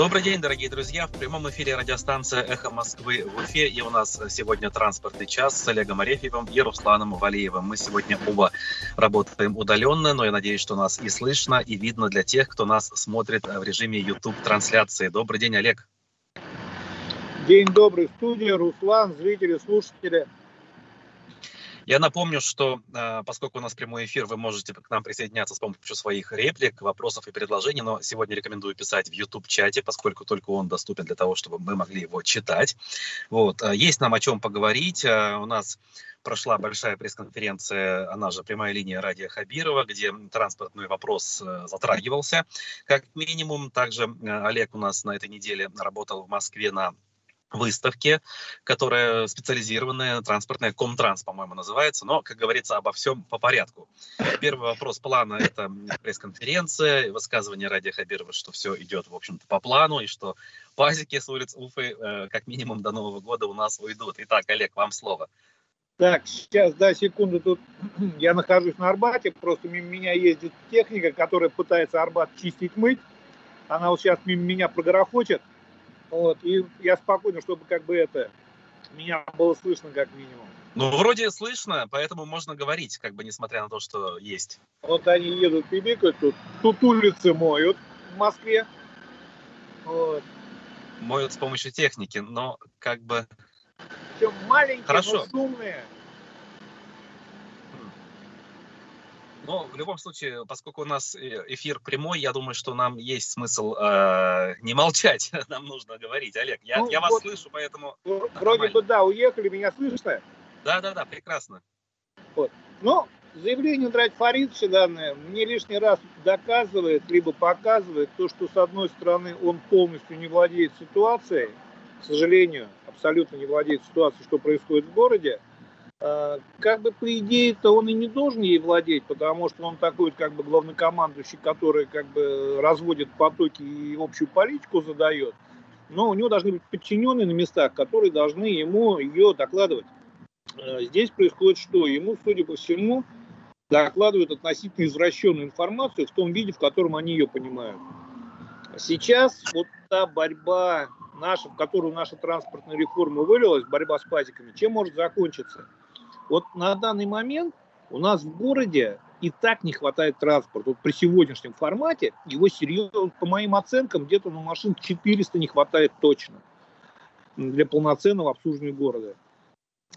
Добрый день, дорогие друзья. В прямом эфире радиостанция «Эхо Москвы» в Уфе. И у нас сегодня транспортный час с Олегом Арефьевым и Русланом Валиевым. Мы сегодня оба работаем удаленно, но я надеюсь, что нас и слышно, и видно для тех, кто нас смотрит в режиме YouTube-трансляции. Добрый день, Олег. День добрый, студия, Руслан, зрители, слушатели. Я напомню, что э, поскольку у нас прямой эфир, вы можете к нам присоединяться с помощью своих реплик, вопросов и предложений, но сегодня рекомендую писать в YouTube-чате, поскольку только он доступен для того, чтобы мы могли его читать. Вот. Э, есть нам о чем поговорить. Э, у нас прошла большая пресс-конференция, она же прямая линия Радия Хабирова, где транспортный вопрос затрагивался. Как минимум, также Олег у нас на этой неделе работал в Москве на выставке, которая специализированная, транспортная, Комтранс, по-моему, называется, но, как говорится, обо всем по порядку. Первый вопрос плана – это пресс-конференция, высказывание Радия Хабирова, что все идет, в общем-то, по плану, и что пазики с улиц Уфы э, как минимум до Нового года у нас уйдут. Итак, Олег, вам слово. Так, сейчас, да, секунду, тут я нахожусь на Арбате, просто мимо меня ездит техника, которая пытается Арбат чистить, мыть. Она вот сейчас мимо меня прогорохочет, вот, и я спокойно, чтобы как бы это, меня было слышно как минимум. Ну, вроде слышно, поэтому можно говорить, как бы несмотря на то, что есть. Вот они едут пибикают тут, тут улицы моют в Москве. Вот. Моют с помощью техники, но как бы... Все маленькие, Хорошо. но шумные. Но в любом случае, поскольку у нас э, эфир прямой, я думаю, что нам есть смысл э, не молчать. Нам нужно говорить. Олег, я, ну, я вас вот, слышу, поэтому... Вроде нормально. бы да, уехали, меня слышно? Да, да, да, прекрасно. Вот. Но заявление Драть Фаридовича данное мне лишний раз доказывает, либо показывает то, что с одной стороны он полностью не владеет ситуацией, к сожалению, абсолютно не владеет ситуацией, что происходит в городе, как бы по идее-то он и не должен ей владеть, потому что он такой как бы главнокомандующий, который как бы разводит потоки и общую политику задает. Но у него должны быть подчиненные на местах, которые должны ему ее докладывать. Э, здесь происходит что? Ему, судя по всему, докладывают относительно извращенную информацию в том виде, в котором они ее понимают. Сейчас вот та борьба наша, в которую наша транспортная реформа вылилась, борьба с пазиками, чем может закончиться? Вот на данный момент у нас в городе и так не хватает транспорта. Вот при сегодняшнем формате его серьезно, по моим оценкам, где-то на машин 400 не хватает точно для полноценного обслуживания города.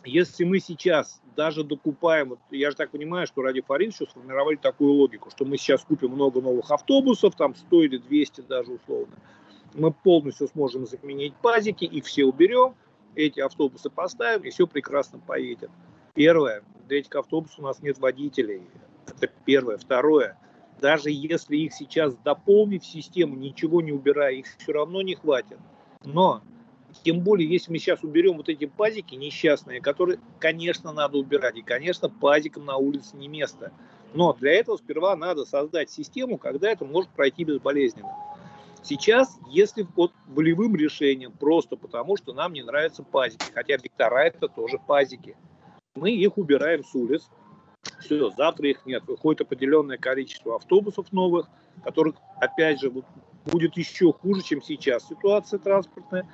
Если мы сейчас даже докупаем, вот я же так понимаю, что ради Фаридовича сформировали такую логику, что мы сейчас купим много новых автобусов, там 100 или 200 даже условно, мы полностью сможем заменить пазики, их все уберем, эти автобусы поставим, и все прекрасно поедет. Первое, для этих автобусов у нас нет водителей. Это первое. Второе, даже если их сейчас дополнить в систему, ничего не убирая, их все равно не хватит. Но тем более, если мы сейчас уберем вот эти пазики несчастные, которые, конечно, надо убирать. И, конечно, пазикам на улице не место. Но для этого сперва надо создать систему, когда это может пройти безболезненно. Сейчас, если вот волевым решением, просто потому что нам не нравятся пазики, хотя вектора это тоже пазики, мы их убираем с улиц. Все, завтра их нет. Выходит определенное количество автобусов новых, которых, опять же, будет еще хуже, чем сейчас ситуация транспортная.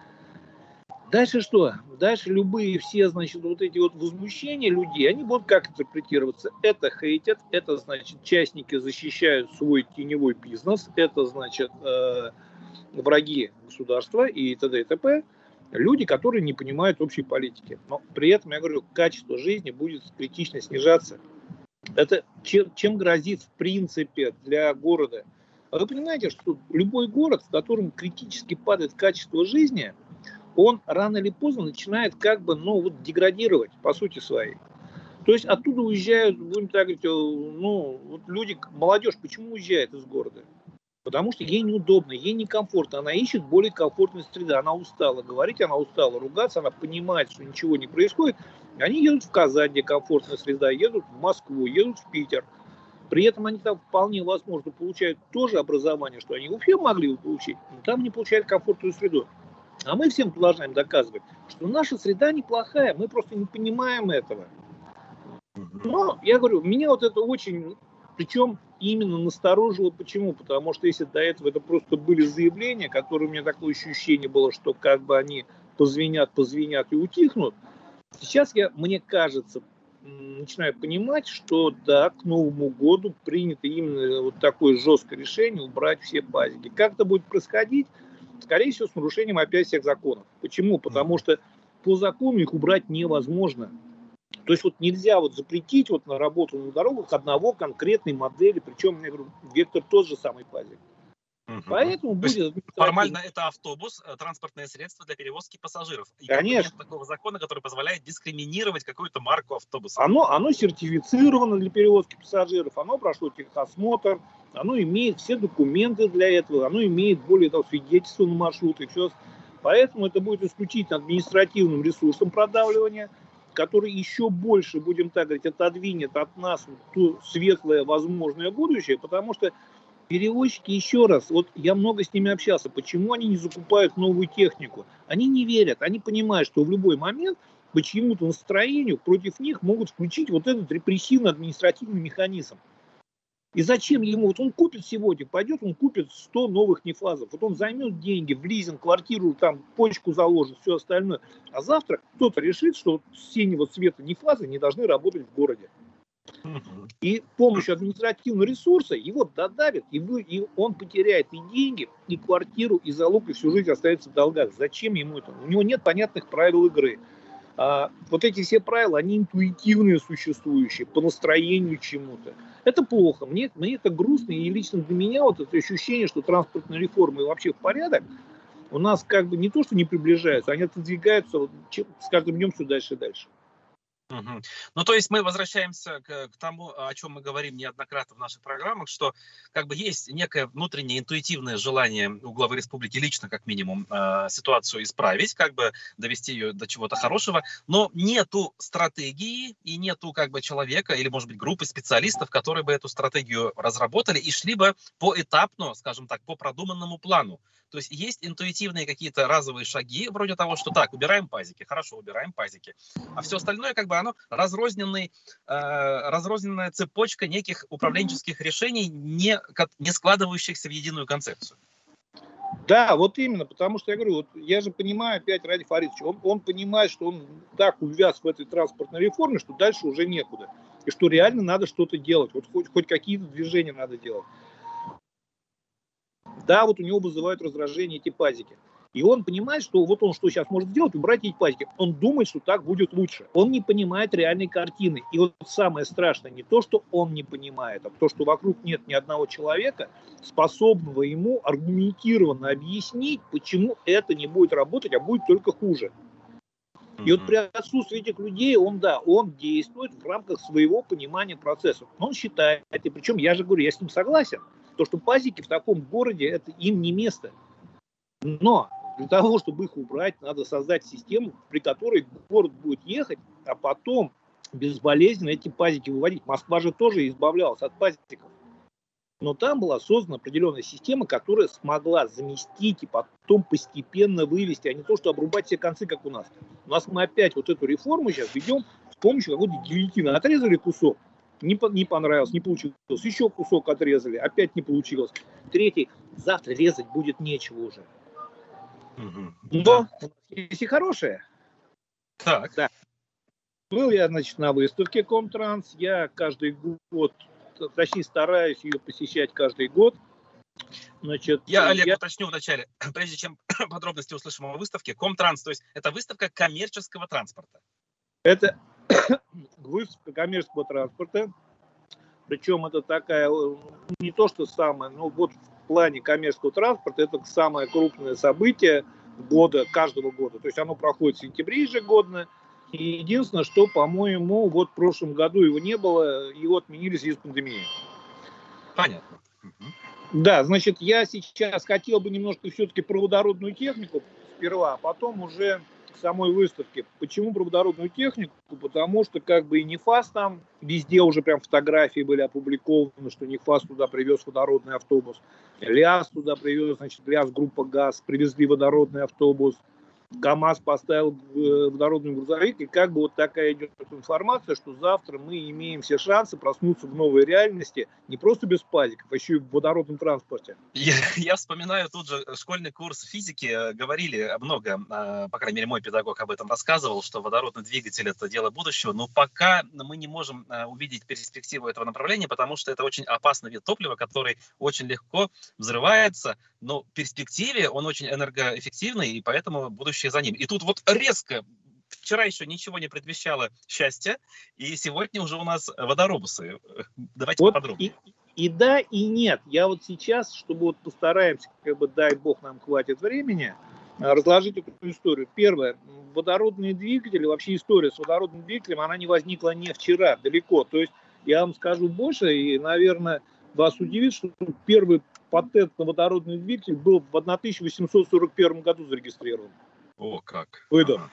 Дальше что? Дальше любые все, значит, вот эти вот возмущения людей, они будут как интерпретироваться? Это хейтят, это, значит, частники защищают свой теневой бизнес, это, значит, э, враги государства и т.д. и т.п люди, которые не понимают общей политики. Но при этом, я говорю, качество жизни будет критично снижаться. Это чем, чем грозит в принципе для города? А вы понимаете, что любой город, в котором критически падает качество жизни, он рано или поздно начинает как бы, ну, вот деградировать по сути своей. То есть оттуда уезжают, будем так говорить, ну, вот люди, молодежь, почему уезжает из города? Потому что ей неудобно, ей некомфортно. Она ищет более комфортной среды. Она устала говорить, она устала ругаться, она понимает, что ничего не происходит. Они едут в Казань, где комфортная среда, едут в Москву, едут в Питер. При этом они там вполне возможно получают тоже образование, что они в Уфе могли бы получить, но там не получают комфортную среду. А мы всем продолжаем доказывать, что наша среда неплохая, мы просто не понимаем этого. Но я говорю, меня вот это очень Причем именно насторожило. Почему? Потому что если до этого это просто были заявления, которые у меня такое ощущение было, что как бы они позвенят, позвенят и утихнут, сейчас я, мне кажется, начинаю понимать, что да, к Новому году принято именно вот такое жесткое решение убрать все пазики. Как это будет происходить? Скорее всего, с нарушением опять всех законов. Почему? Потому что по закону их убрать невозможно. То есть вот нельзя вот запретить вот на работу на дорогах одного конкретной модели, причем, я говорю, вектор тот же самый пазик. Угу. Поэтому То будет... Формально это автобус, э, транспортное средство для перевозки пассажиров. И Конечно. Нет такого закона, который позволяет дискриминировать какую-то марку автобуса. Оно, оно сертифицировано для перевозки пассажиров, оно прошло техосмотр, оно имеет все документы для этого, оно имеет более того свидетельство на маршрут и все. Поэтому это будет исключительно административным ресурсом продавливания, который еще больше, будем так говорить, отодвинет от нас то светлое возможное будущее, потому что Перевозчики, еще раз, вот я много с ними общался, почему они не закупают новую технику? Они не верят, они понимают, что в любой момент по чьему-то настроению против них могут включить вот этот репрессивно-административный механизм. И зачем ему? Вот он купит сегодня, пойдет, он купит 100 новых нефазов. Вот он займет деньги в лизинг, квартиру, там, почку заложит, все остальное. А завтра кто-то решит, что синего цвета нефазы не должны работать в городе. И помощью административного ресурса его додавят, и, вы, и он потеряет и деньги, и квартиру, и залог, и всю жизнь останется в долгах. Зачем ему это? У него нет понятных правил игры. А, вот эти все правила, они интуитивные существующие, по настроению чему-то. Это плохо. Мне, мне это грустно, и лично для меня вот это ощущение, что транспортная реформа и вообще в порядок, у нас как бы не то, что не приближаются, они отодвигаются с каждым днем все дальше и дальше. Угу. Ну, то есть мы возвращаемся к, к тому, о чем мы говорим неоднократно в наших программах, что как бы есть некое внутреннее интуитивное желание у главы республики лично, как минимум, э, ситуацию исправить, как бы довести ее до чего-то хорошего, но нету стратегии и нету как бы человека или, может быть, группы специалистов, которые бы эту стратегию разработали и шли бы поэтапно, скажем так, по продуманному плану. То есть есть интуитивные какие-то разовые шаги, вроде того, что так, убираем пазики, хорошо, убираем пазики. А все остальное, как бы, оно разрозненный, э, разрозненная цепочка неких управленческих решений, не, не складывающихся в единую концепцию. Да, вот именно, потому что я говорю, вот я же понимаю опять Ради Фаридович, он, он понимает, что он так увяз в этой транспортной реформе, что дальше уже некуда. И что реально надо что-то делать, вот хоть, хоть какие-то движения надо делать. Да, вот у него вызывают раздражение эти пазики. И он понимает, что вот он что сейчас может сделать, убрать эти пазики. Он думает, что так будет лучше. Он не понимает реальной картины. И вот самое страшное не то, что он не понимает, а то, что вокруг нет ни одного человека, способного ему аргументированно объяснить, почему это не будет работать, а будет только хуже. И вот при отсутствии этих людей, он, да, он действует в рамках своего понимания процесса. Он считает, и причем я же говорю, я с ним согласен, то, что пазики в таком городе, это им не место. Но для того, чтобы их убрать, надо создать систему, при которой город будет ехать, а потом безболезненно эти пазики выводить. Москва же тоже избавлялась от пазиков. Но там была создана определенная система, которая смогла заместить и потом постепенно вывести, а не то, что обрубать все концы, как у нас. У нас мы опять вот эту реформу сейчас ведем с помощью какой-то гильотины. Отрезали кусок, не, по, не понравилось, не получилось. Еще кусок отрезали, опять не получилось. Третий, завтра резать будет нечего уже. Угу. Но да. если хорошее. Так. Да. Был я, значит, на выставке Комтранс. Я каждый год, точнее, стараюсь ее посещать каждый год. Значит, я, Олег, я... уточню вначале, прежде чем подробности услышим о выставке, Комтранс, то есть это выставка коммерческого транспорта. Это выставка коммерческого транспорта. Причем это такая, э, не то что самое, но вот в плане коммерческого транспорта это самое крупное событие года, каждого года. То есть оно проходит в сентябре ежегодно. И единственное, что, по-моему, вот в прошлом году его не было, его отменили в связи с пандемией. Понятно. Да, значит, я сейчас хотел бы немножко все-таки про водородную технику сперва, а потом уже самой выставке. Почему про водородную технику? Потому что как бы и НИФАС там, везде уже прям фотографии были опубликованы, что НИФАС туда привез водородный автобус. ЛИАС туда привез, значит, ЛИАС группа ГАЗ привезли водородный автобус. КАМАЗ поставил э, водородный грузовик, и как бы вот такая идет информация, что завтра мы имеем все шансы проснуться в новой реальности, не просто без пазиков, а еще и в водородном транспорте. Я, я вспоминаю тут же школьный курс физики, говорили много, а, по крайней мере, мой педагог об этом рассказывал, что водородный двигатель – это дело будущего, но пока мы не можем э, увидеть перспективу этого направления, потому что это очень опасный вид топлива, который очень легко взрывается, но в перспективе он очень энергоэффективный, и поэтому будущее за ним. И тут вот резко, вчера еще ничего не предвещало счастья, и сегодня уже у нас водоробусы. Давайте вот подробнее. И, и да, и нет. Я вот сейчас, чтобы вот постараемся, как бы дай бог нам хватит времени, а, разложить эту историю. Первое, водородные двигатели, вообще история с водородным двигателем, она не возникла не вчера, далеко. То есть я вам скажу больше, и, наверное, вас удивит, что первый патент на водородный двигатель был в 1841 году зарегистрирован. О, как. Выдан. Ага.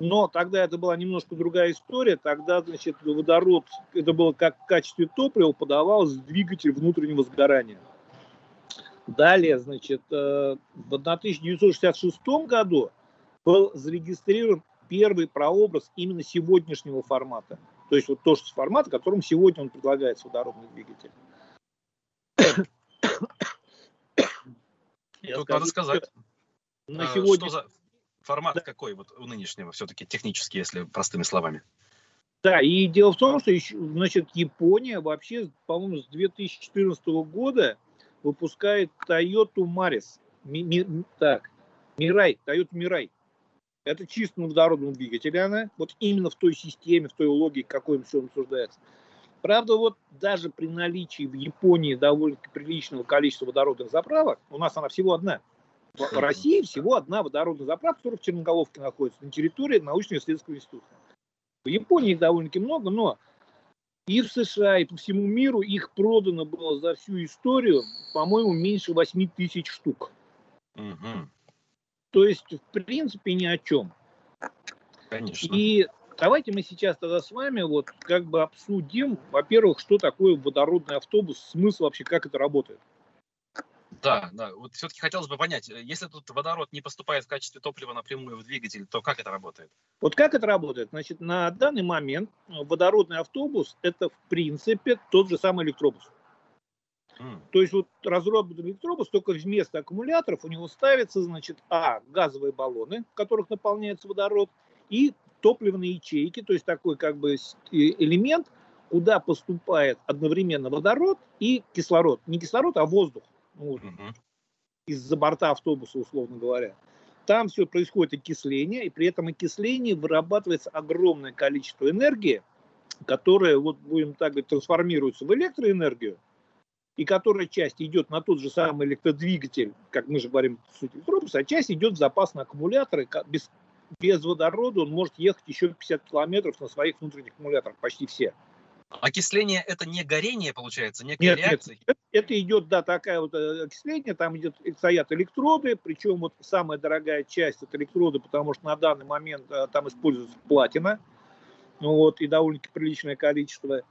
Но тогда это была немножко другая история. Тогда, значит, водород, это было как в качестве топлива, подавался двигатель внутреннего сгорания. Далее, значит, э, в 1966 году был зарегистрирован первый прообраз именно сегодняшнего формата. То есть вот то, что формат, которым сегодня он предлагается водородный двигатель. Я Тут скажу, надо сказать, на а, сегодня... что за формат да. какой вот у нынешнего все-таки технически, если простыми словами? Да, и дело в том, что еще, значит, Япония вообще, по-моему, с 2014 года выпускает Toyota Maris. Ми, ми, так, Мирай, Toyota Мирай. Это чисто на водородном двигателе она, вот именно в той системе, в той логике, какой все обсуждается. Правда, вот даже при наличии в Японии довольно приличного количества водородных заправок, у нас она всего одна. В России всего одна водородная заправка, которая в Черноголовке находится, на территории научно-исследовательского института. В Японии их довольно-таки много, но и в США, и по всему миру их продано было за всю историю, по-моему, меньше 8 тысяч штук. Угу. То есть, в принципе, ни о чем. Конечно. И Давайте мы сейчас тогда с вами вот как бы обсудим, во-первых, что такое водородный автобус, смысл вообще, как это работает. Да, да. Вот все-таки хотелось бы понять, э, если тут водород не поступает в качестве топлива напрямую в двигатель, то как это работает? Вот как это работает? Значит, на данный момент водородный автобус это в принципе тот же самый электробус. Mm. То есть вот разработанный электробус, только вместо аккумуляторов у него ставятся, значит, а, газовые баллоны, в которых наполняется водород, и топливные ячейки, то есть такой как бы элемент, куда поступает одновременно водород и кислород. Не кислород, а воздух. Ну, угу. Из-за борта автобуса, условно говоря. Там все происходит окисление, и при этом окислении вырабатывается огромное количество энергии, которая, вот будем так говорить, трансформируется в электроэнергию, и которая часть идет на тот же самый электродвигатель, как мы же говорим, суть электробуса, а часть идет в запас на аккумуляторы, без без водорода он может ехать еще 50 километров на своих внутренних аккумуляторах, почти все. Окисление это не горение, получается, некая нет, реакция? Нет, это идет, да, такая вот э, окисление, там идет, стоят электроды, причем вот самая дорогая часть это электроды, потому что на данный момент э, там используется платина, ну вот, и довольно-таки приличное количество.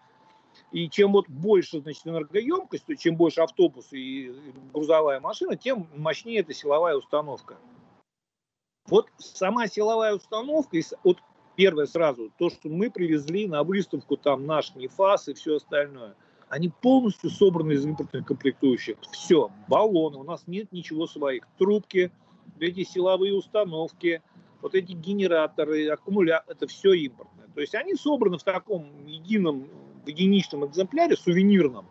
И чем вот больше, значит, энергоемкость, то чем больше автобус и грузовая машина, тем мощнее эта силовая установка. Вот сама силовая установка, вот первое сразу, то, что мы привезли на выставку, там наш НИФАС и все остальное, они полностью собраны из импортных комплектующих. Все, баллоны, у нас нет ничего своих. Трубки, эти силовые установки, вот эти генераторы, аккумуляторы, это все импортное. То есть они собраны в таком едином, в единичном экземпляре, сувенирном,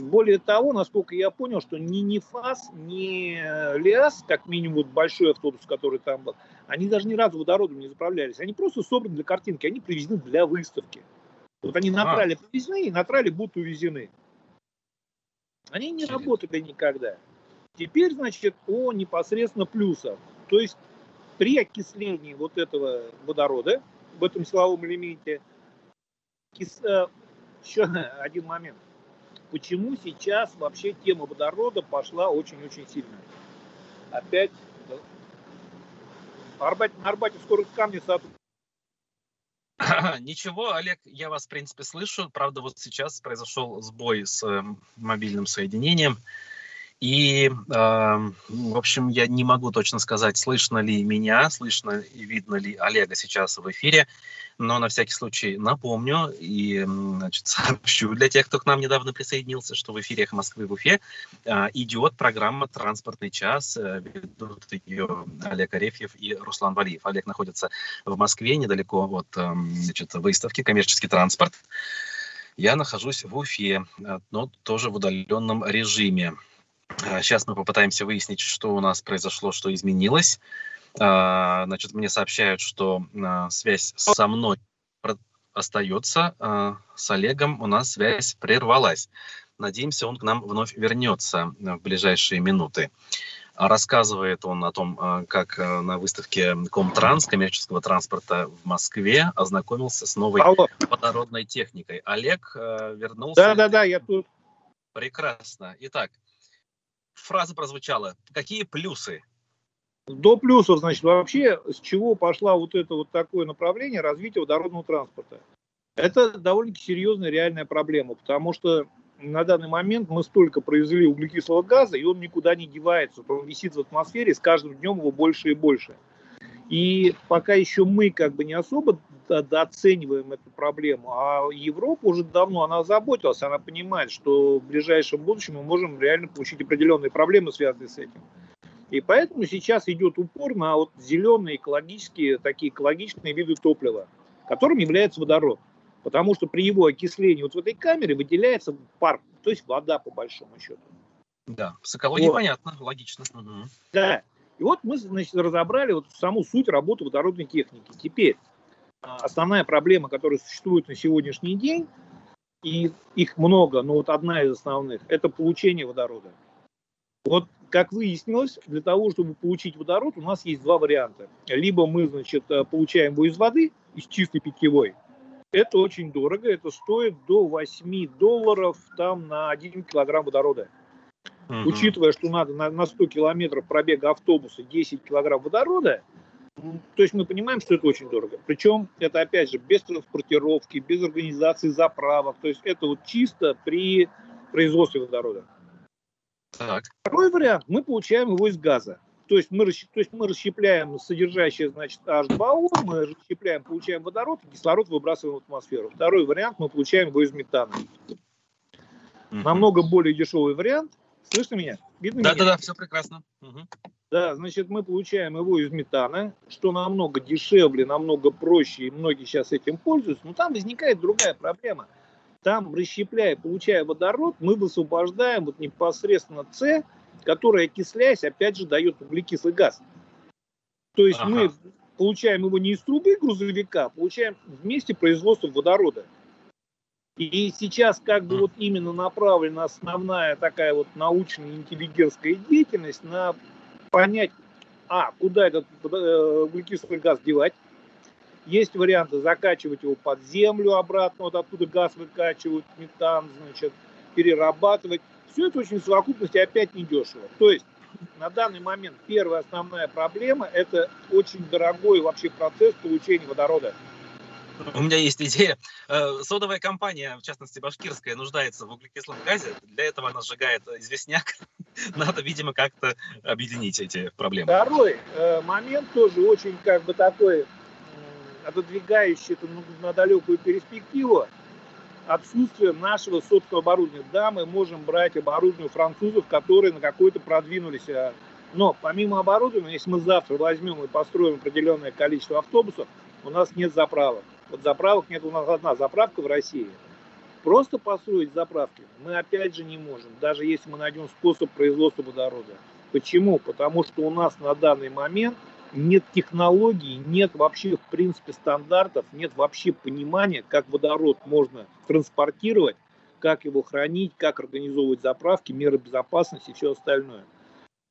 более того, насколько я понял, что ни НИФАС, ни ЛИАС, как минимум большой автобус, который там был, они даже ни разу водородом не заправлялись. Они просто собраны для картинки, они привезены для выставки. Вот они на трале а. привезены и на трале будут увезены. Они не работали никогда. Теперь, значит, о непосредственно плюсах. То есть при окислении вот этого водорода в этом силовом элементе, кис... Э, еще один момент – почему сейчас вообще тема водорода пошла очень-очень сильно. Опять на Арбате, на Арбате скоро камни сотрут. Ничего, Олег, я вас, в принципе, слышу. Правда, вот сейчас произошел сбой с э, мобильным соединением. И, э, в общем, я не могу точно сказать, слышно ли меня, слышно и видно ли Олега сейчас в эфире, но на всякий случай напомню и значит, сообщу для тех, кто к нам недавно присоединился, что в эфире Москвы в Уфе э, идет программа «Транспортный час». Э, ведут ее Олег Арефьев и Руслан Валиев. Олег находится в Москве, недалеко от э, значит, выставки «Коммерческий транспорт». Я нахожусь в Уфе, но тоже в удаленном режиме. Сейчас а, мы попытаемся выяснить, что у нас произошло, что изменилось. А, значит, мне сообщают, что а, связь со мной остается, с Олегом у нас связь прервалась. Надеемся, он к нам вновь вернется в ближайшие минуты. Рассказывает он о том, как на выставке Комтранс коммерческого транспорта в Москве ознакомился с новой Алло. водородной техникой. Олег вернулся. Да-да-да, я тут. Прекрасно. Итак, фраза прозвучала. Какие плюсы? До плюсов, значит, вообще с чего пошла вот это вот такое направление развития водородного транспорта? Это довольно серьезная реальная проблема, потому что на данный момент мы столько произвели углекислого газа, и он никуда не девается, он висит в атмосфере, с каждым днем его больше и больше. И пока еще мы как бы не особо дооцениваем эту проблему, а Европа уже давно она заботилась, она понимает, что в ближайшем будущем мы можем реально получить определенные проблемы, связанные с этим. И поэтому сейчас идет упор на вот зеленые экологические, такие экологичные виды топлива, которым является водород. Потому что при его окислении вот в этой камере выделяется пар, то есть вода по большому счету. Да, с экологией вот. понятно, логично. Угу. Да, и вот мы значит, разобрали вот саму суть работы водородной техники. Теперь а, основная проблема, которая существует на сегодняшний день, и их много, но вот одна из основных, это получение водорода. Вот как выяснилось, для того, чтобы получить водород, у нас есть два варианта. Либо мы, значит, э, получаем его из воды, из чистой питьевой. Это очень дорого, это стоит до 8 долларов там на 1 килограмм водорода. Угу. Учитывая, что надо на, на 100 километров пробега автобуса 10 килограмм водорода, то есть мы понимаем, что это очень дорого. Причем это, опять же, без транспортировки, без организации заправок. То есть это вот чисто при производстве водорода. Так. Второй вариант, мы получаем его из газа. То есть мы, то есть мы расщепляем содержащее, значит, H2O, мы расщепляем, получаем водород, кислород выбрасываем в атмосферу. Второй вариант, мы получаем его из метана. Намного более дешевый вариант, Слышно меня? Видно да, меня? Да, да, все прекрасно. Угу. Да, значит, мы получаем его из метана, что намного дешевле, намного проще, и многие сейчас этим пользуются. Но там возникает другая проблема. Там, расщепляя, получая водород, мы высвобождаем вот непосредственно С, который, окисляясь, опять же, дает углекислый газ. То есть ага. мы получаем его не из трубы грузовика, а получаем вместе производства водорода. И сейчас как бы вот именно направлена основная такая вот научная интеллигентская деятельность на понять, а, куда этот э, углекислый газ девать. Есть варианты закачивать его под землю обратно, вот оттуда газ выкачивают, метан, значит, перерабатывать. Все это очень в совокупности опять недешево. То есть на данный момент первая основная проблема – это очень дорогой вообще процесс получения водорода. У меня есть идея. Э, содовая компания, в частности башкирская, нуждается в углекислом газе. Для этого она сжигает известняк. Надо, видимо, как-то объединить эти проблемы. Второй э, момент тоже очень как бы такой отодвигающий на далекую перспективу. Отсутствие нашего собственного оборудования. Да, мы можем брать оборудование французов, которые на какой-то продвинулись. А, но помимо оборудования, если мы завтра возьмем и построим определенное количество автобусов, у нас нет заправок. Вот заправок нет, у нас одна заправка в России. Просто построить заправки мы опять же не можем, даже если мы найдем способ производства водорода. Почему? Потому что у нас на данный момент нет технологий, нет вообще в принципе стандартов, нет вообще понимания, как водород можно транспортировать, как его хранить, как организовывать заправки, меры безопасности и все остальное.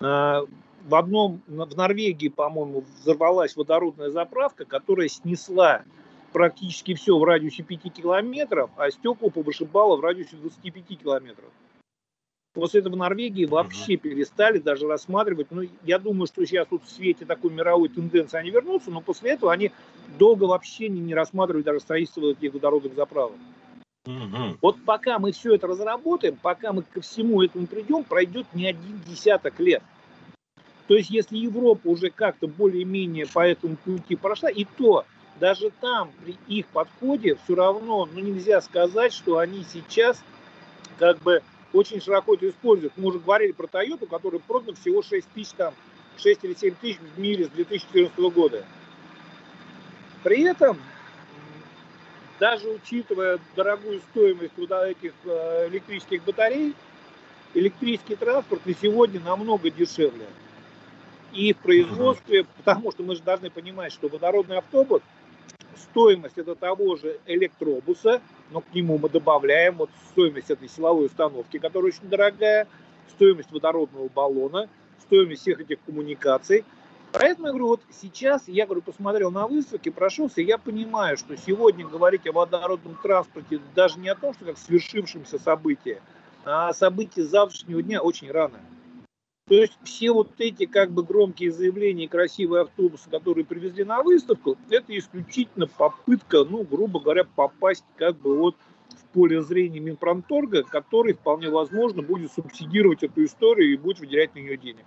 А, в одном, в Норвегии, по-моему, взорвалась водородная заправка, которая снесла практически все в радиусе 5 километров, а стекла повышибало в радиусе 25 километров. После этого в Норвегии вообще угу. перестали даже рассматривать. Ну, я думаю, что сейчас тут в свете такой мировой тенденции они вернутся, но после этого они долго вообще не, не рассматривают даже строительство этих водородных заправок. Угу. Вот пока мы все это разработаем, пока мы ко всему этому придем, пройдет не один десяток лет. То есть, если Европа уже как-то более-менее по этому пути прошла, и то даже там при их подходе все равно, ну нельзя сказать, что они сейчас как бы очень широко это используют. Мы уже говорили про Toyota, которая продана всего 6 тысяч, там, 6 или 7 тысяч в мире с 2014 года. При этом, даже учитывая дорогую стоимость вот этих э, электрических батарей, электрический транспорт на сегодня намного дешевле. И в производстве, потому что мы же должны понимать, что водородный автобус, стоимость это того же электробуса, но к нему мы добавляем вот стоимость этой силовой установки, которая очень дорогая, стоимость водородного баллона, стоимость всех этих коммуникаций. Поэтому я говорю, вот сейчас я говорю, посмотрел на выставке, прошелся, я понимаю, что сегодня говорить о водородном транспорте даже не о том, что как свершившемся событии, а о событии завтрашнего дня очень рано. То есть все вот эти как бы громкие заявления и красивые автобусы, которые привезли на выставку, это исключительно попытка, ну, грубо говоря, попасть как бы вот в поле зрения Минпромторга, который вполне возможно будет субсидировать эту историю и будет выделять на нее денег.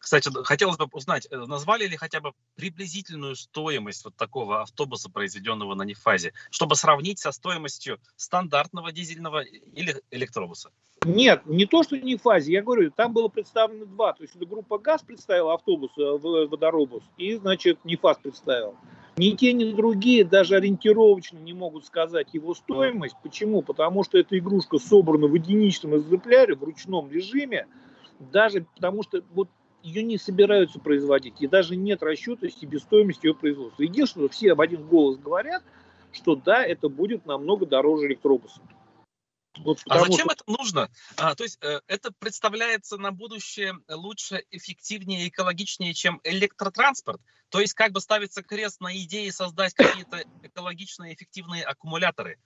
Кстати, хотелось бы узнать, э, назвали ли хотя бы приблизительную стоимость вот такого автобуса, произведенного на Нефазе, чтобы сравнить со стоимостью стандартного дизельного или электробуса? Нет, не то, что не фазе, я говорю, там было представлено два. То есть это группа ГАЗ представила автобус, э, водоробус, и, значит, Нефаз представил. Ни те, ни другие даже ориентировочно не могут сказать его стоимость. Почему? Потому что эта игрушка собрана в единичном экземпляре, в ручном режиме, даже потому что вот ее не собираются производить, и даже нет расчета себестоимости ее производства. Единственное, все об один голос говорят, что да, это будет намного дороже электробуса. Вот а зачем что... это нужно? А, то есть э, это представляется на будущее лучше, эффективнее, экологичнее, чем электротранспорт? То есть как бы ставится крест на идее создать какие-то экологичные, эффективные аккумуляторы?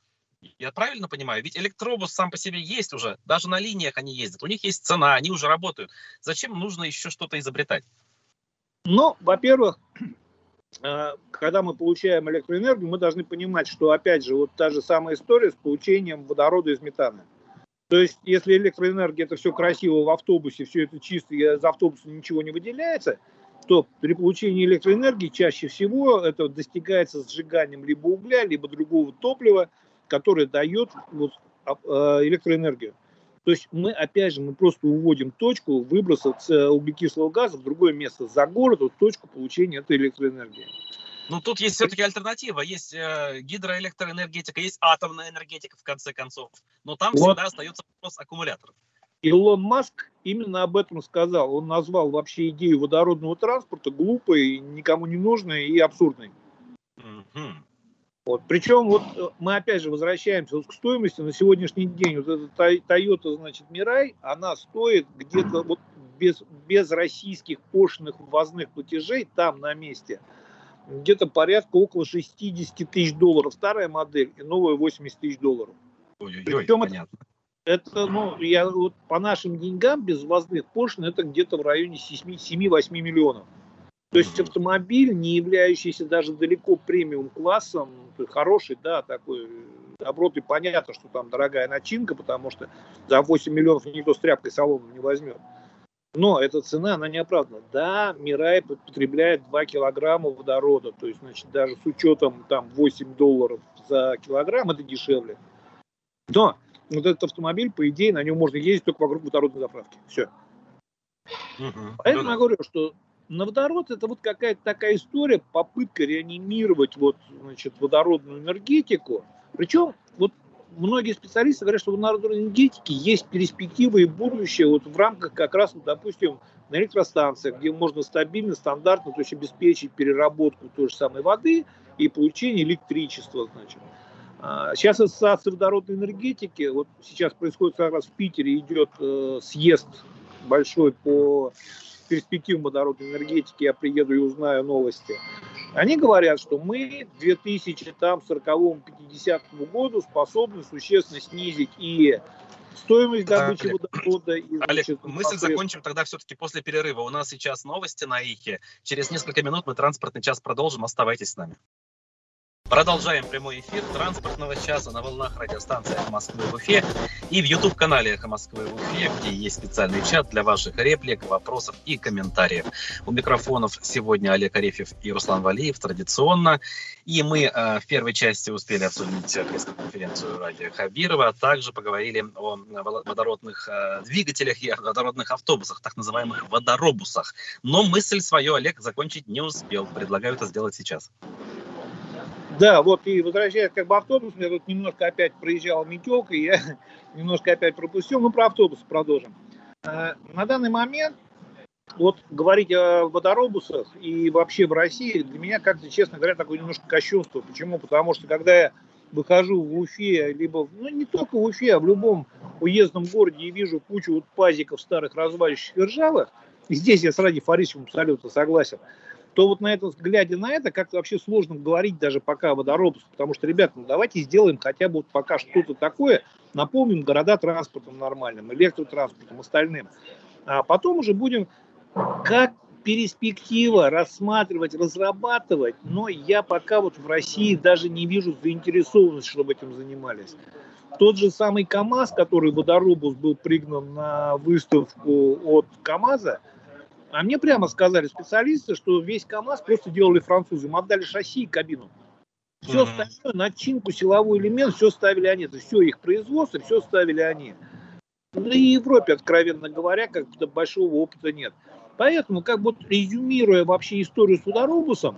Я правильно понимаю? Ведь электробус сам по себе есть уже, даже на линиях они ездят, у них есть цена, они уже работают. Зачем нужно еще что-то изобретать? Ну, во-первых, э, когда мы получаем электроэнергию, мы должны понимать, что, опять же, вот та же самая история с получением водорода из метана. То есть, если электроэнергия это все красиво в автобусе, все это чисто, из автобуса ничего не выделяется, то при получении электроэнергии чаще всего это достигается сжиганием либо угля, либо другого топлива, который дает вот, а, а, электроэнергию. То есть мы, опять же, мы просто уводим точку выброса углекислого газа в другое место за город, вот точку получения этой электроэнергии. Ну, тут есть все-таки альтернатива. Есть э, гидроэлектроэнергетика, есть атомная энергетика, в конце концов. Но там вот. всегда остается вопрос аккумуляторов. Илон Маск именно об этом сказал. Он назвал вообще идею водородного транспорта глупой, никому не нужной и абсурдной. Угу. Вот. Причем вот э, мы опять же возвращаемся вот к стоимости на сегодняшний день. Вот эта Toyota, значит, Mirai, она стоит где-то вот без, без российских пошлиных ввозных платежей там на месте где-то порядка около 60 тысяч долларов. Старая модель и новая 80 тысяч долларов. Ой-ой-ой, Причем понятно. Это, это, ну, я вот по нашим деньгам без ввозных пошлин это где-то в районе 7-8 миллионов. То есть автомобиль, не являющийся даже далеко премиум классом, хороший, да, такой, и понятно, что там дорогая начинка, потому что за 8 миллионов никто с тряпкой салоном не возьмет. Но эта цена, она не оправдана. Да, Мирай потребляет 2 килограмма водорода, то есть, значит, даже с учетом там 8 долларов за килограмм, это дешевле. Но вот этот автомобиль, по идее, на нем можно ездить только вокруг водородной заправки. Все. Угу. Поэтому я говорю, что водород это вот какая-то такая история, попытка реанимировать вот, значит, водородную энергетику. Причем вот многие специалисты говорят, что в водородной энергетике есть перспективы и будущее вот в рамках как раз, допустим, на электростанциях, где можно стабильно, стандартно то есть обеспечить переработку той же самой воды и получение электричества. Значит. А, сейчас Ассоциация водородной энергетики, вот сейчас происходит как раз в Питере, идет э, съезд большой по перспектив водородной энергетики, я приеду и узнаю новости. Они говорят, что мы к 2040-50 году способны существенно снизить и стоимость добычи Олег, водорода. И, Олег, значит, мысль закончим тогда все-таки после перерыва. У нас сейчас новости на ИХе. Через несколько минут мы транспортный час продолжим. Оставайтесь с нами. Продолжаем прямой эфир транспортного часа на волнах радиостанции «Эхо Москвы» в Уфе и в YouTube-канале «Эхо Москвы» в Уфе, где есть специальный чат для ваших реплик, вопросов и комментариев. У микрофонов сегодня Олег Арефьев и Руслан Валиев традиционно. И мы э, в первой части успели обсудить пресс-конференцию Ради Хабирова, а также поговорили о водородных э, двигателях и водородных автобусах, так называемых водоробусах. Но мысль свою Олег закончить не успел. Предлагаю это сделать сейчас. Да, вот и возвращаясь как бы автобус, я тут немножко опять проезжал метелкой, я немножко опять пропустил, ну про автобус продолжим. Э, на данный момент вот говорить о водоробусах и вообще в России для меня как-то, честно говоря, такое немножко кощунство. Почему? Потому что когда я выхожу в Уфе, либо, ну не только в Уфе, а в любом уездном городе и вижу кучу вот пазиков старых разваливающихся ржавых, и здесь я с Ради Фарисовым абсолютно согласен, то вот на это, глядя на это, как-то вообще сложно говорить даже пока о водоробстве, потому что, ребята, ну давайте сделаем хотя бы вот пока что-то такое, наполним города транспортом нормальным, электротранспортом, остальным. А потом уже будем как перспектива рассматривать, разрабатывать, но я пока вот в России даже не вижу заинтересованности, чтобы этим занимались. Тот же самый КАМАЗ, который водоробус был пригнан на выставку от КАМАЗа, а мне прямо сказали специалисты, что весь КАМАЗ просто делали французы. Им отдали шасси и кабину. Все mm-hmm. остальное, начинку, силовой элемент, все ставили они. Это все их производство, все ставили они. Ну и в Европе, откровенно говоря, как-то большого опыта нет. Поэтому, как бы резюмируя вообще историю с водоробусом,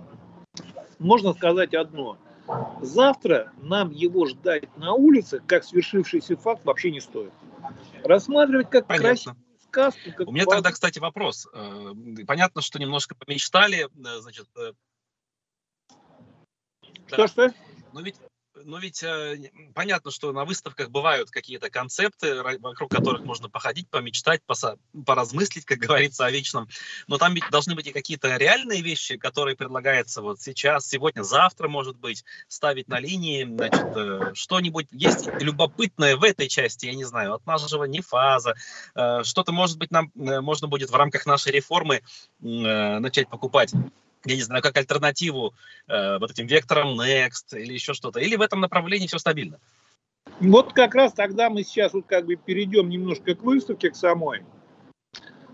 можно сказать одно. Завтра нам его ждать на улице, как свершившийся факт, вообще не стоит. Рассматривать как красивый Как У меня тогда, кстати, вопрос. Э, понятно, что немножко помечтали, э, значит... Что-что? Да. Но ведь но ведь э, понятно, что на выставках бывают какие-то концепты, вокруг которых можно походить, помечтать, поса- поразмыслить, как говорится, о вечном. Но там ведь должны быть и какие-то реальные вещи, которые предлагается вот сейчас, сегодня, завтра, может быть, ставить на линии. Значит, э, что-нибудь есть любопытное в этой части, я не знаю, отмаживание фаза. Э, что-то, может быть, нам э, можно будет в рамках нашей реформы э, начать покупать я не знаю, как альтернативу э, вот этим векторам Next или еще что-то? Или в этом направлении все стабильно? Вот как раз тогда мы сейчас вот как бы перейдем немножко к выставке, к самой.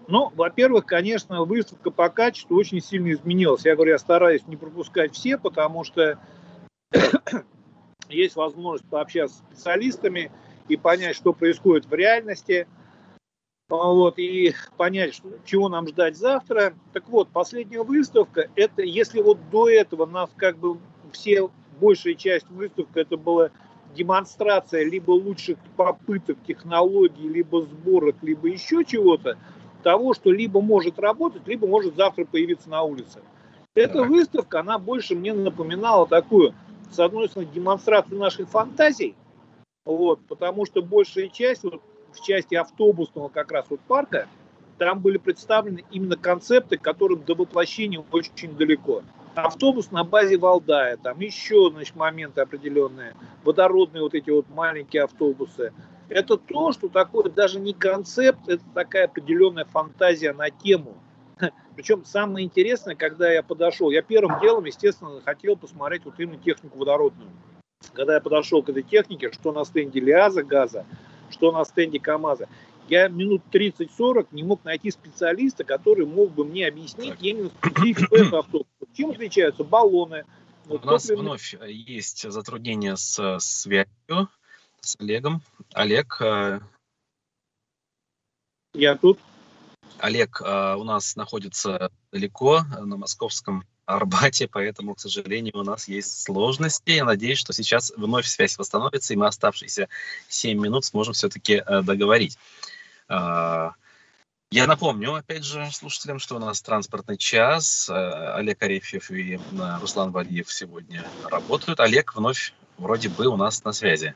Ну, во-первых, конечно, выставка по качеству очень сильно изменилась. Я говорю, я стараюсь не пропускать все, потому что есть возможность пообщаться с специалистами и понять, что происходит в реальности – вот, и понять, что, чего нам ждать завтра. Так вот, последняя выставка, это если вот до этого нас как бы все, большая часть выставки, это была демонстрация либо лучших попыток технологий, либо сборок, либо еще чего-то, того, что либо может работать, либо может завтра появиться на улице. Эта так. выставка, она больше мне напоминала такую, с одной стороны, демонстрацию наших фантазий, вот, потому что большая часть, вот, в части автобусного как раз вот парка, там были представлены именно концепты, которым до воплощения очень далеко. Автобус на базе Валдая, там еще значит, моменты определенные, водородные вот эти вот маленькие автобусы. Это то, что такое даже не концепт, это такая определенная фантазия на тему. Причем самое интересное, когда я подошел, я первым делом, естественно, хотел посмотреть вот именно технику водородную. Когда я подошел к этой технике, что на стенде Лиаза газа, что на стенде КАМАЗа. Я минут 30-40 не мог найти специалиста, который мог бы мне объяснить именно специфику этого автобуса. Чем отличаются баллоны? Вот У нас топливные... вновь есть затруднения с связью с Олегом. Олег. Э, Я тут. Олег э, у нас находится далеко, на московском Арбате, поэтому, к сожалению, у нас есть сложности. Я надеюсь, что сейчас вновь связь восстановится, и мы оставшиеся 7 минут сможем все-таки э, договорить. А, я напомню, опять же, слушателям, что у нас транспортный час. Э, Олег Арефьев и э, Руслан Валиев сегодня работают. Олег вновь вроде бы у нас на связи.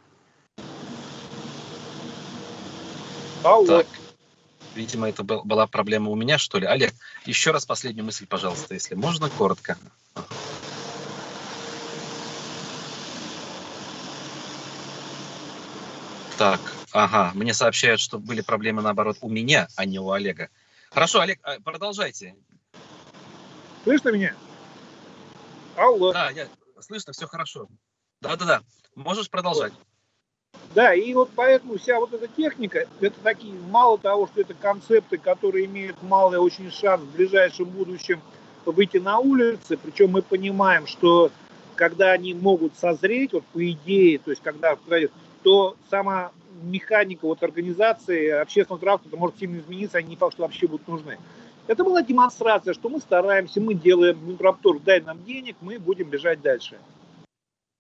Алло. Так. Видимо, это был, была проблема у меня, что ли. Олег, еще раз последнюю мысль, пожалуйста, если можно, коротко. Так, ага, мне сообщают, что были проблемы, наоборот, у меня, а не у Олега. Хорошо, Олег, а, продолжайте. Слышно меня? Алло. Да, я, слышно, все хорошо. Да-да-да, можешь продолжать. Да, и вот поэтому вся вот эта техника, это такие, мало того, что это концепты, которые имеют малый очень шанс в ближайшем будущем выйти на улицы, причем мы понимаем, что когда они могут созреть, вот по идее, то есть когда, то сама механика вот организации общественного транспорта может сильно измениться, они не факт, что вообще будут нужны. Это была демонстрация, что мы стараемся, мы делаем Минпромторг, дай нам денег, мы будем бежать дальше.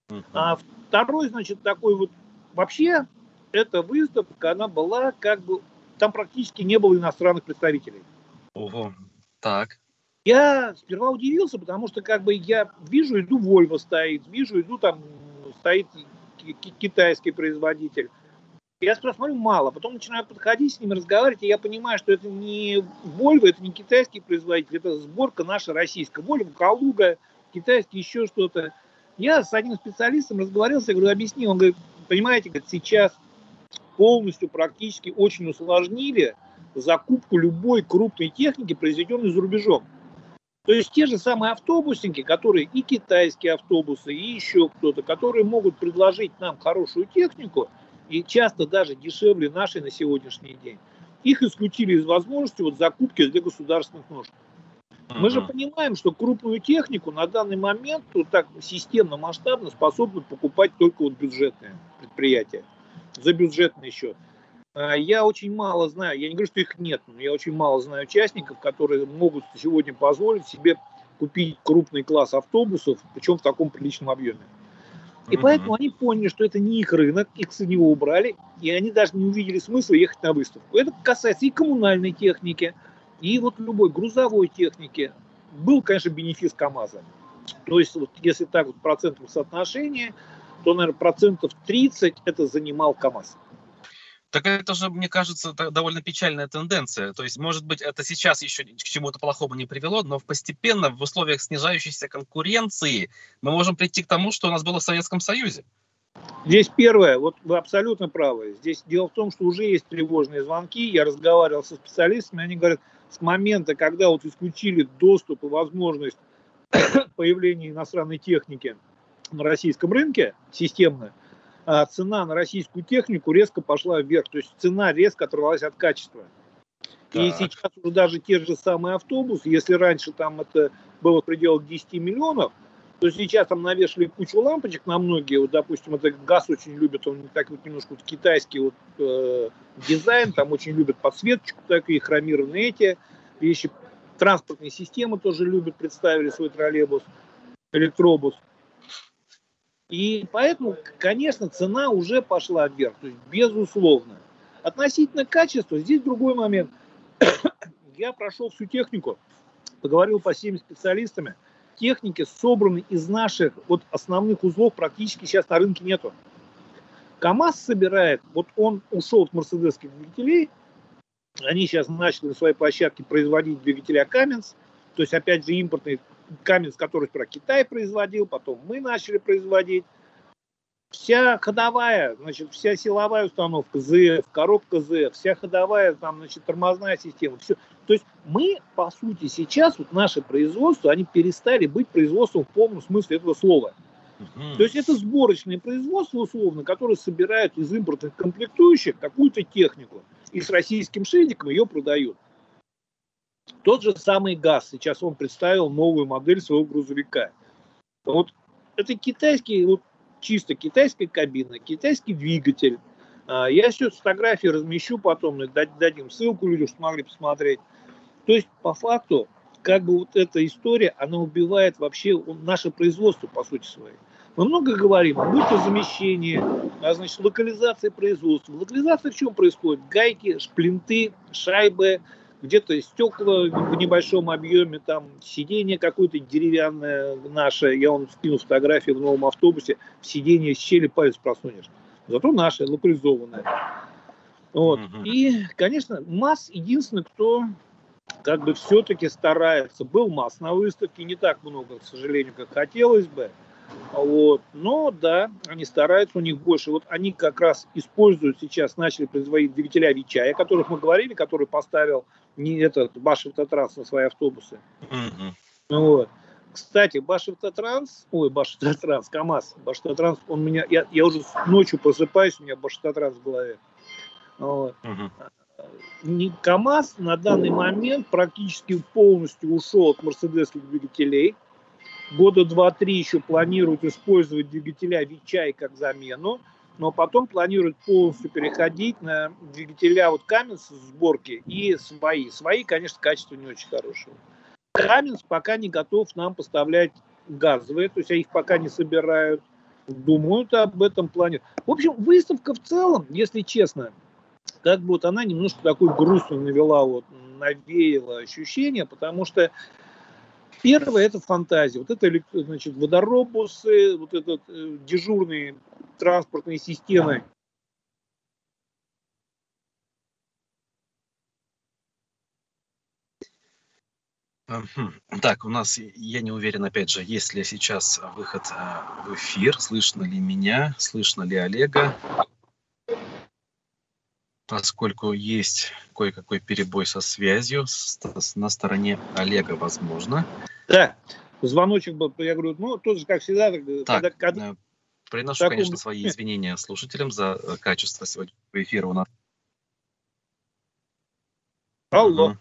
Uh-huh. А второй, значит, такой вот, вообще, эта выставка, она была как бы, там практически не было иностранных представителей. Ого, так. Я сперва удивился, потому что как бы я вижу, иду Volvo стоит, вижу, иду там стоит китайский производитель. Я смотрю, мало. Потом начинаю подходить с ними, разговаривать, и я понимаю, что это не Volvo, это не китайский производитель, это сборка наша российская. Volvo, Калуга, китайский, еще что-то. Я с одним специалистом разговаривался, я говорю, объясни. Он говорит, понимаете, сейчас полностью практически очень усложнили закупку любой крупной техники, произведенной за рубежом. То есть те же самые автобусники, которые и китайские автобусы, и еще кто-то, которые могут предложить нам хорошую технику, и часто даже дешевле нашей на сегодняшний день, их исключили из возможности вот закупки для государственных нужд. Мы же понимаем, что крупную технику на данный момент вот так системно, масштабно способны покупать только вот бюджетные предприятия за бюджетный счет. А, я очень мало знаю, я не говорю, что их нет, но я очень мало знаю участников, которые могут сегодня позволить себе купить крупный класс автобусов, причем в таком приличном объеме. И mm-hmm. поэтому они поняли, что это не их рынок, их с него убрали, и они даже не увидели смысла ехать на выставку. Это касается и коммунальной техники, и вот любой грузовой техники. Был, конечно, бенефис КАМАЗа. То есть, вот, если так вот процентном соотношении, то, наверное, процентов 30 это занимал КАМАЗ. Так это же, мне кажется, довольно печальная тенденция. То есть, может быть, это сейчас еще к чему-то плохому не привело, но постепенно в условиях снижающейся конкуренции мы можем прийти к тому, что у нас было в Советском Союзе. Здесь первое, вот вы абсолютно правы. Здесь дело в том, что уже есть тревожные звонки. Я разговаривал со специалистами, они говорят, с момента, когда вот исключили доступ и возможность появления иностранной техники на российском рынке системно, а цена на российскую технику резко пошла вверх. То есть цена резко оторвалась от качества. Так. И сейчас уже даже те же самые автобусы, если раньше там это было в пределах 10 миллионов, то сейчас там навешали кучу лампочек на многие. Вот, допустим, это ГАЗ очень любит, он так вот немножко вот китайский вот, э, дизайн, там очень любят подсветочку, так и хромированные эти вещи. Транспортные системы тоже любят, представили свой троллейбус, электробус. И поэтому, конечно, цена уже пошла вверх, то есть безусловно. Относительно качества, здесь другой момент. Я прошел всю технику, поговорил по всеми специалистами. Техники собраны из наших вот основных узлов практически сейчас на рынке нету. КАМАЗ собирает, вот он ушел от мерседесских двигателей, они сейчас начали на своей площадке производить двигателя Каменс, то есть опять же импортные Каменс, который про Китай производил, потом мы начали производить. Вся ходовая, значит, вся силовая установка ЗФ, коробка ЗФ, вся ходовая, там, значит, тормозная система, все. То есть мы, по сути, сейчас, вот наше производство, они перестали быть производством в полном смысле этого слова. То есть это сборочное производство, условно, которое собирает из импортных комплектующих какую-то технику и с российским шильдиком ее продают. Тот же самый ГАЗ, сейчас он представил новую модель своего грузовика. Вот это китайский, вот чисто китайская кабина, китайский двигатель. А, я все фотографии размещу потом, дадим ссылку людям, чтобы могли посмотреть. То есть, по факту, как бы вот эта история, она убивает вообще наше производство, по сути своей. Мы много говорим, то замещение, а, значит, локализация производства. Локализация в чем происходит? Гайки, шплинты, шайбы, где-то стекла в небольшом объеме, там сиденье какое-то деревянное наше, я вам скину фотографии в новом автобусе, в сиденье с щели палец просунешь. Зато наше, локализованное. Вот. Угу. И, конечно, МАС единственный, кто как бы все-таки старается. Был МАС на выставке, не так много, к сожалению, как хотелось бы. Вот. Но да, они стараются, у них больше. Вот они как раз используют сейчас, начали производить двигателя Вичай, о которых мы говорили, который поставил не этот Башев Татрас на свои автобусы. Mm-hmm. Вот. Кстати, Башавтотранс, ой, Башавтотранс, КАМАЗ, Башавтотранс, он меня, я, я уже ночью просыпаюсь, у меня Башавтотранс в голове. Вот. Угу. КАМАЗ на данный момент практически полностью ушел от мерседесских двигателей. Года два-три еще планируют использовать двигателя Вичай как замену, но потом планируют полностью переходить на двигателя вот Каменс сборки и свои. Свои, конечно, качество не очень хорошее. Каменс пока не готов нам поставлять газовые, то есть их пока не собирают, думают об этом плане. В общем, выставка в целом, если честно, как бы вот она немножко такой грустную навела, вот, навеяла ощущение, потому что первое это фантазия, вот это значит водоробусы, вот этот э, дежурные транспортные системы. Так, у нас, я не уверен, опять же, есть ли сейчас выход э, в эфир, слышно ли меня, слышно ли Олега, поскольку есть кое-какой перебой со связью на стороне Олега, возможно. Да, звоночек был, я говорю, ну, тут же, как всегда, так, когда, когда... Э, приношу, таком... конечно, свои извинения слушателям за э, качество сегодняшнего эфира у нас. Алло. Угу.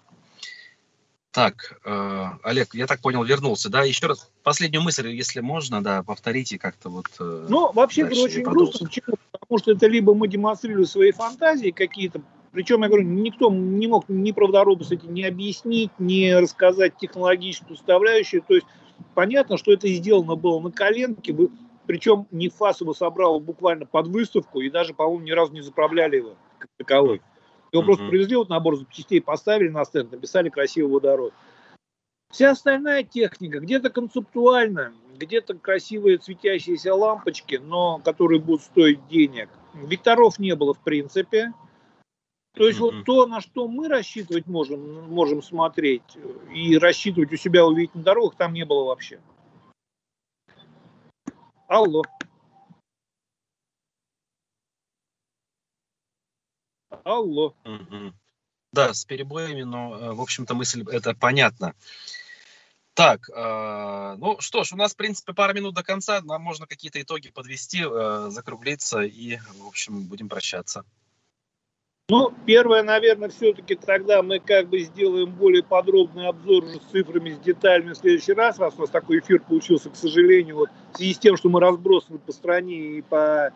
Так, э, Олег, я так понял, вернулся, да? Еще раз последнюю мысль, если можно, да, повторите как-то вот. Э, ну, вообще, это очень грустно, почему? Потому что это либо мы демонстрируем свои фантазии какие-то, причем, я говорю, никто не мог ни правдорубы эти не объяснить, не рассказать технологическую составляющую. То есть понятно, что это сделано было на коленке, причем не фасово собрал буквально под выставку и даже, по-моему, ни разу не заправляли его как таковой. Его mm-hmm. просто привезли, вот набор запчастей поставили на стенд, написали красивый водород. Вся остальная техника где-то концептуально, где-то красивые светящиеся лампочки, но которые будут стоить денег. Векторов не было в принципе. То есть mm-hmm. вот то, на что мы рассчитывать можем, можем смотреть и рассчитывать у себя увидеть на дорогах, там не было вообще. Алло. Алло. Угу. Да, с перебоями, но, э, в общем-то, мысль это понятна. Так, э, ну что ж, у нас, в принципе, пара минут до конца. Нам можно какие-то итоги подвести, э, закруглиться и, в общем, будем прощаться. Ну, первое, наверное, все-таки тогда мы как бы сделаем более подробный обзор уже с цифрами, с деталями в следующий раз, раз у нас такой эфир получился, к сожалению, вот в связи с тем, что мы разбросаны по стране и по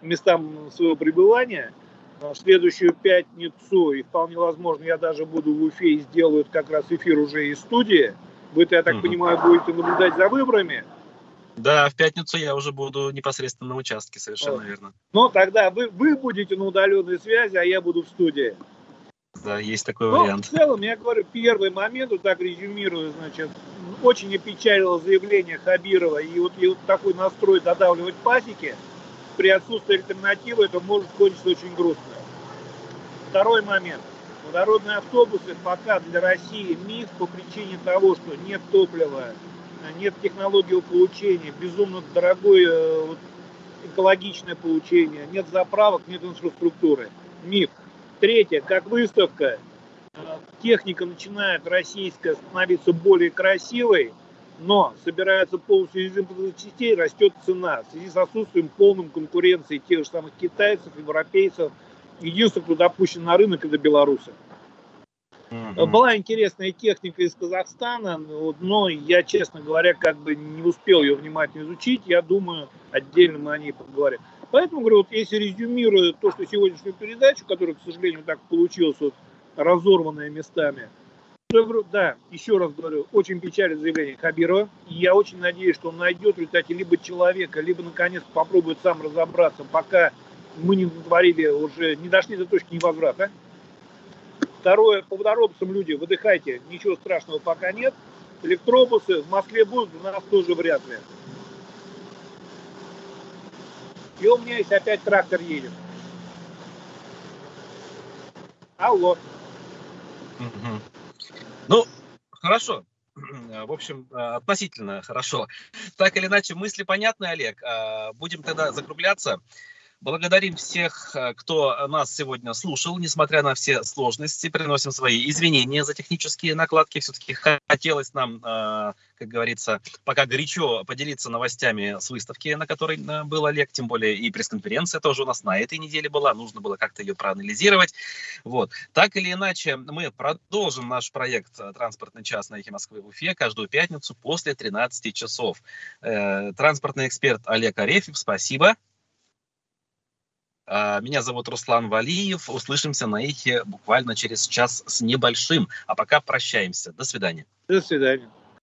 местам своего пребывания – в следующую пятницу, и вполне возможно, я даже буду в Уфе и сделаю как раз эфир уже из студии. Вы-то, я так угу. понимаю, будете наблюдать за выборами. Да, в пятницу я уже буду непосредственно на участке, совершенно вот. верно. Ну, тогда вы, вы будете на удаленной связи, а я буду в студии. Да, есть такой Но вариант. в целом, я говорю, первый момент, вот так резюмирую, значит, очень опечалило заявление Хабирова, и вот, и вот такой настрой додавливать пасеки – при отсутствии альтернативы это может кончиться очень грустно. Второй момент. Водородные автобусы пока для России миф по причине того, что нет топлива, нет технологии получения, безумно дорогое э, экологичное получение, нет заправок, нет инфраструктуры. Миф. Третье, как выставка, э, техника начинает российская становиться более красивой, но собирается полностью из импортных частей, растет цена. В связи с отсутствием полным конкуренции тех же самых китайцев, европейцев, единственное, кто допущен на рынок, это белорусы. Mm-hmm. Была интересная техника из Казахстана, но я, честно говоря, как бы не успел ее внимательно изучить. Я думаю, отдельно мы о ней поговорим. Поэтому, говорю, вот если резюмирую то, что сегодняшнюю передачу, которая, к сожалению, так получилась, вот, разорванная местами – да, еще раз говорю, очень печальное заявление Хабирова. И я очень надеюсь, что он найдет в результате либо человека, либо наконец попробует сам разобраться, пока мы не натворили уже, не дошли до точки невозврата. Второе, по водоробцам люди, выдыхайте, ничего страшного пока нет. Электробусы в Москве будут, у нас тоже вряд ли. И у меня есть опять трактор едет. Алло. Угу. Ну, хорошо. В общем, э, относительно хорошо. Так или иначе, мысли понятны, Олег. Э, будем тогда закругляться. Благодарим всех, э, кто нас сегодня слушал, несмотря на все сложности. Приносим свои извинения за технические накладки. Все-таки хотелось нам, э, как говорится, пока горячо поделиться новостями с выставки, на которой э, был Олег, тем более и пресс-конференция тоже у нас на этой неделе была. Нужно было как-то ее проанализировать. Вот. Так или иначе, мы продолжим наш проект «Транспортный час» на эхе Москвы в Уфе каждую пятницу после 13 часов. Транспортный эксперт Олег Арефьев, спасибо. А, меня зовут Руслан Валиев. Услышимся на эхе буквально через час с небольшим. А пока прощаемся. До свидания. До свидания.